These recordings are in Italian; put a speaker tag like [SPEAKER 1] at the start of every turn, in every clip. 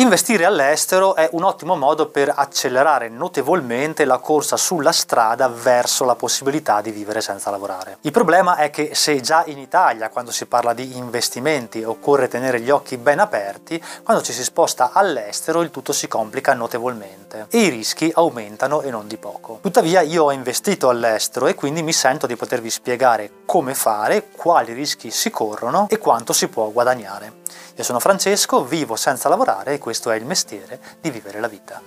[SPEAKER 1] Investire all'estero è un ottimo modo per accelerare notevolmente la corsa sulla strada verso la possibilità di vivere senza lavorare. Il problema è che se già in Italia, quando si parla di investimenti, occorre tenere gli occhi ben aperti, quando ci si sposta all'estero il tutto si complica notevolmente e i rischi aumentano e non di poco. Tuttavia io ho investito all'estero e quindi mi sento di potervi spiegare come fare, quali rischi si corrono e quanto si può guadagnare. Io sono Francesco, vivo senza lavorare e questo è il mestiere di vivere la vita.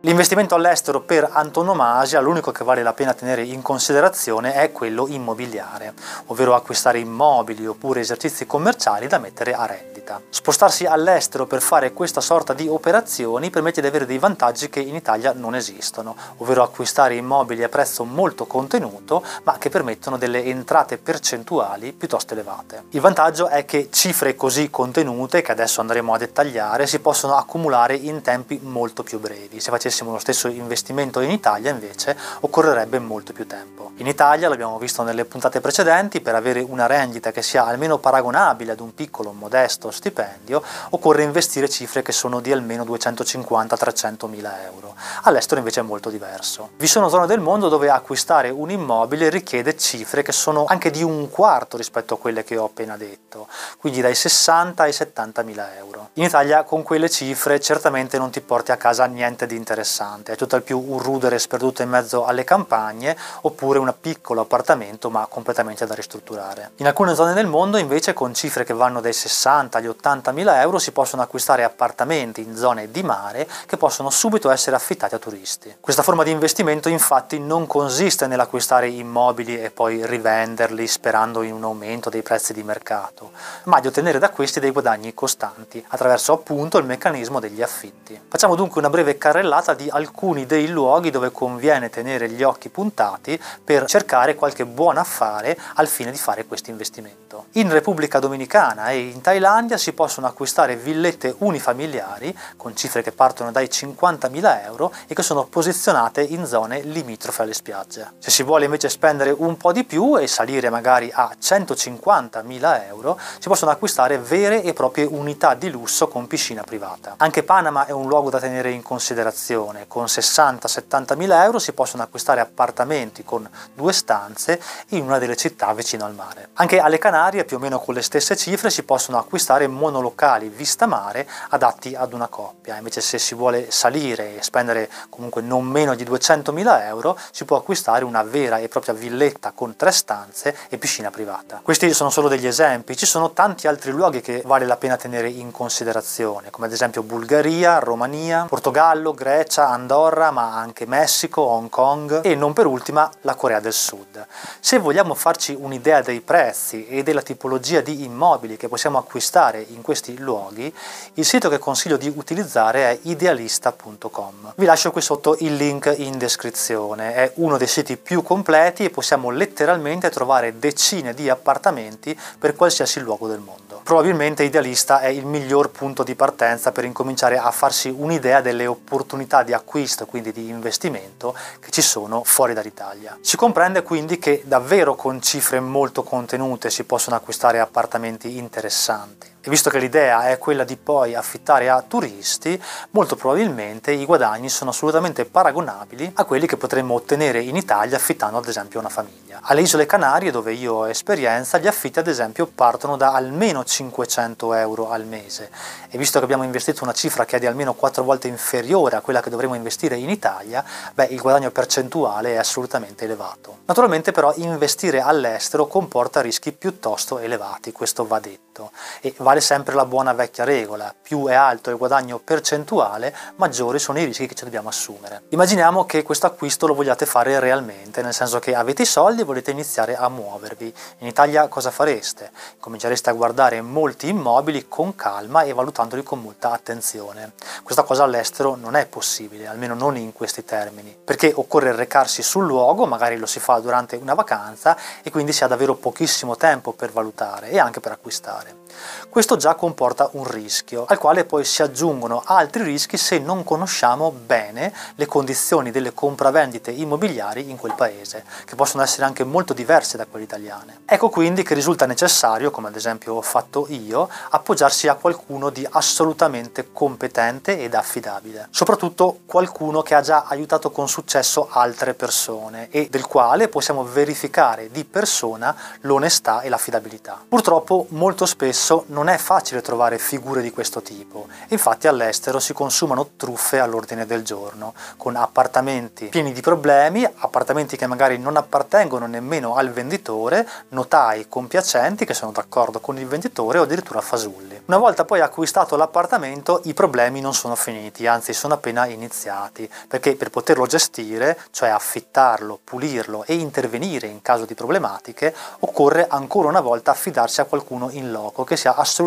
[SPEAKER 1] L'investimento all'estero per antonomasia, l'unico che vale la pena tenere in considerazione è quello immobiliare, ovvero acquistare immobili oppure esercizi commerciali da mettere a rendita. Spostarsi all'estero per fare questa sorta di operazioni permette di avere dei vantaggi che in Italia non esistono, ovvero acquistare immobili a prezzo molto contenuto ma che permettono delle entrate percentuali piuttosto elevate. Il vantaggio è che cifre così contenute, che adesso andremo a dettagliare, si possono accumulare in tempi molto più brevi. Se facessimo lo stesso investimento in Italia invece occorrerebbe molto più tempo. In Italia, l'abbiamo visto nelle puntate precedenti, per avere una rendita che sia almeno paragonabile ad un piccolo modesto stipendio occorre investire cifre che sono di almeno 250-300 mila euro. All'estero invece è molto diverso. Vi sono zone del mondo dove acquistare un immobile richiede cifre che sono anche di un quarto rispetto a quelle che ho appena detto, quindi dai 60 ai 70 mila euro. In Italia con quelle cifre certamente non ti porti a casa niente di interessante è tutt'al più un rudere sperduto in mezzo alle campagne oppure un piccolo appartamento ma completamente da ristrutturare. In alcune zone del mondo invece con cifre che vanno dai 60 agli 80 mila euro si possono acquistare appartamenti in zone di mare che possono subito essere affittati a turisti. Questa forma di investimento infatti non consiste nell'acquistare immobili e poi rivenderli sperando in un aumento dei prezzi di mercato, ma di ottenere da questi dei guadagni costanti attraverso appunto il meccanismo degli affitti. Facciamo dunque una breve carrellata di di alcuni dei luoghi dove conviene tenere gli occhi puntati per cercare qualche buon affare al fine di fare questo investimento. In Repubblica Dominicana e in Thailandia si possono acquistare villette unifamiliari con cifre che partono dai 50.000 euro e che sono posizionate in zone limitrofe alle spiagge. Se si vuole invece spendere un po' di più e salire magari a 150.000 euro, si possono acquistare vere e proprie unità di lusso con piscina privata. Anche Panama è un luogo da tenere in considerazione con 60-70 mila euro si possono acquistare appartamenti con due stanze in una delle città vicino al mare. Anche alle Canarie, più o meno con le stesse cifre, si possono acquistare monolocali vista mare adatti ad una coppia. Invece se si vuole salire e spendere comunque non meno di 200 mila euro, si può acquistare una vera e propria villetta con tre stanze e piscina privata. Questi sono solo degli esempi, ci sono tanti altri luoghi che vale la pena tenere in considerazione, come ad esempio Bulgaria, Romania, Portogallo, Grecia, Andorra, ma anche Messico, Hong Kong e non per ultima la Corea del Sud. Se vogliamo farci un'idea dei prezzi e della tipologia di immobili che possiamo acquistare in questi luoghi, il sito che consiglio di utilizzare è idealista.com. Vi lascio qui sotto il link in descrizione, è uno dei siti più completi e possiamo letteralmente trovare decine di appartamenti per qualsiasi luogo del mondo probabilmente Idealista è il miglior punto di partenza per incominciare a farsi un'idea delle opportunità di acquisto, quindi di investimento, che ci sono fuori dall'Italia. Si comprende quindi che davvero con cifre molto contenute si possono acquistare appartamenti interessanti. Visto che l'idea è quella di poi affittare a turisti, molto probabilmente i guadagni sono assolutamente paragonabili a quelli che potremmo ottenere in Italia affittando ad esempio una famiglia. Alle isole Canarie, dove io ho esperienza, gli affitti ad esempio partono da almeno 500 euro al mese e visto che abbiamo investito una cifra che è di almeno 4 volte inferiore a quella che dovremmo investire in Italia, beh, il guadagno percentuale è assolutamente elevato. Naturalmente però investire all'estero comporta rischi piuttosto elevati, questo va detto, e vale sempre la buona vecchia regola, più è alto il guadagno percentuale, maggiori sono i rischi che ci dobbiamo assumere. Immaginiamo che questo acquisto lo vogliate fare realmente, nel senso che avete i soldi e volete iniziare a muovervi. In Italia cosa fareste? Comincereste a guardare molti immobili con calma e valutandoli con molta attenzione. Questa cosa all'estero non è possibile, almeno non in questi termini, perché occorre recarsi sul luogo, magari lo si fa durante una vacanza e quindi si ha davvero pochissimo tempo per valutare e anche per acquistare. Questo già comporta un rischio, al quale poi si aggiungono altri rischi se non conosciamo bene le condizioni delle compravendite immobiliari in quel paese, che possono essere anche molto diverse da quelle italiane. Ecco quindi che risulta necessario, come ad esempio ho fatto io, appoggiarsi a qualcuno di assolutamente competente ed affidabile, soprattutto qualcuno che ha già aiutato con successo altre persone e del quale possiamo verificare di persona l'onestà e l'affidabilità. Purtroppo molto spesso non è facile trovare figure di questo tipo, infatti all'estero si consumano truffe all'ordine del giorno, con appartamenti pieni di problemi, appartamenti che magari non appartengono nemmeno al venditore, notai compiacenti che sono d'accordo con il venditore o addirittura fasulli. Una volta poi acquistato l'appartamento i problemi non sono finiti, anzi sono appena iniziati, perché per poterlo gestire, cioè affittarlo, pulirlo e intervenire in caso di problematiche, occorre ancora una volta affidarsi a qualcuno in loco che sia assolutamente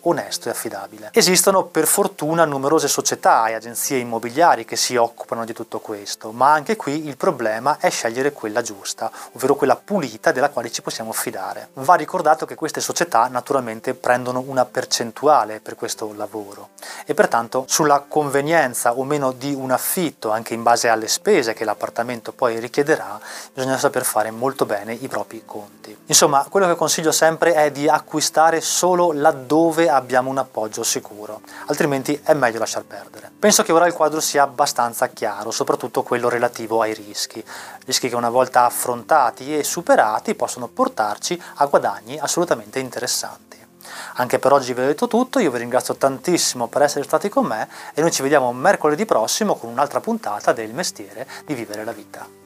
[SPEAKER 1] onesto e affidabile. Esistono per fortuna numerose società e agenzie immobiliari che si occupano di tutto questo, ma anche qui il problema è scegliere quella giusta, ovvero quella pulita della quale ci possiamo fidare. Va ricordato che queste società naturalmente prendono una percentuale per questo lavoro e pertanto sulla convenienza o meno di un affitto, anche in base alle spese che l'appartamento poi richiederà, bisogna saper fare molto bene i propri conti. Insomma, quello che consiglio sempre è di acquistare solo laddove abbiamo un appoggio sicuro, altrimenti è meglio lasciar perdere. Penso che ora il quadro sia abbastanza chiaro, soprattutto quello relativo ai rischi, rischi che una volta affrontati e superati possono portarci a guadagni assolutamente interessanti. Anche per oggi vi ho detto tutto, io vi ringrazio tantissimo per essere stati con me e noi ci vediamo mercoledì prossimo con un'altra puntata del mestiere di vivere la vita.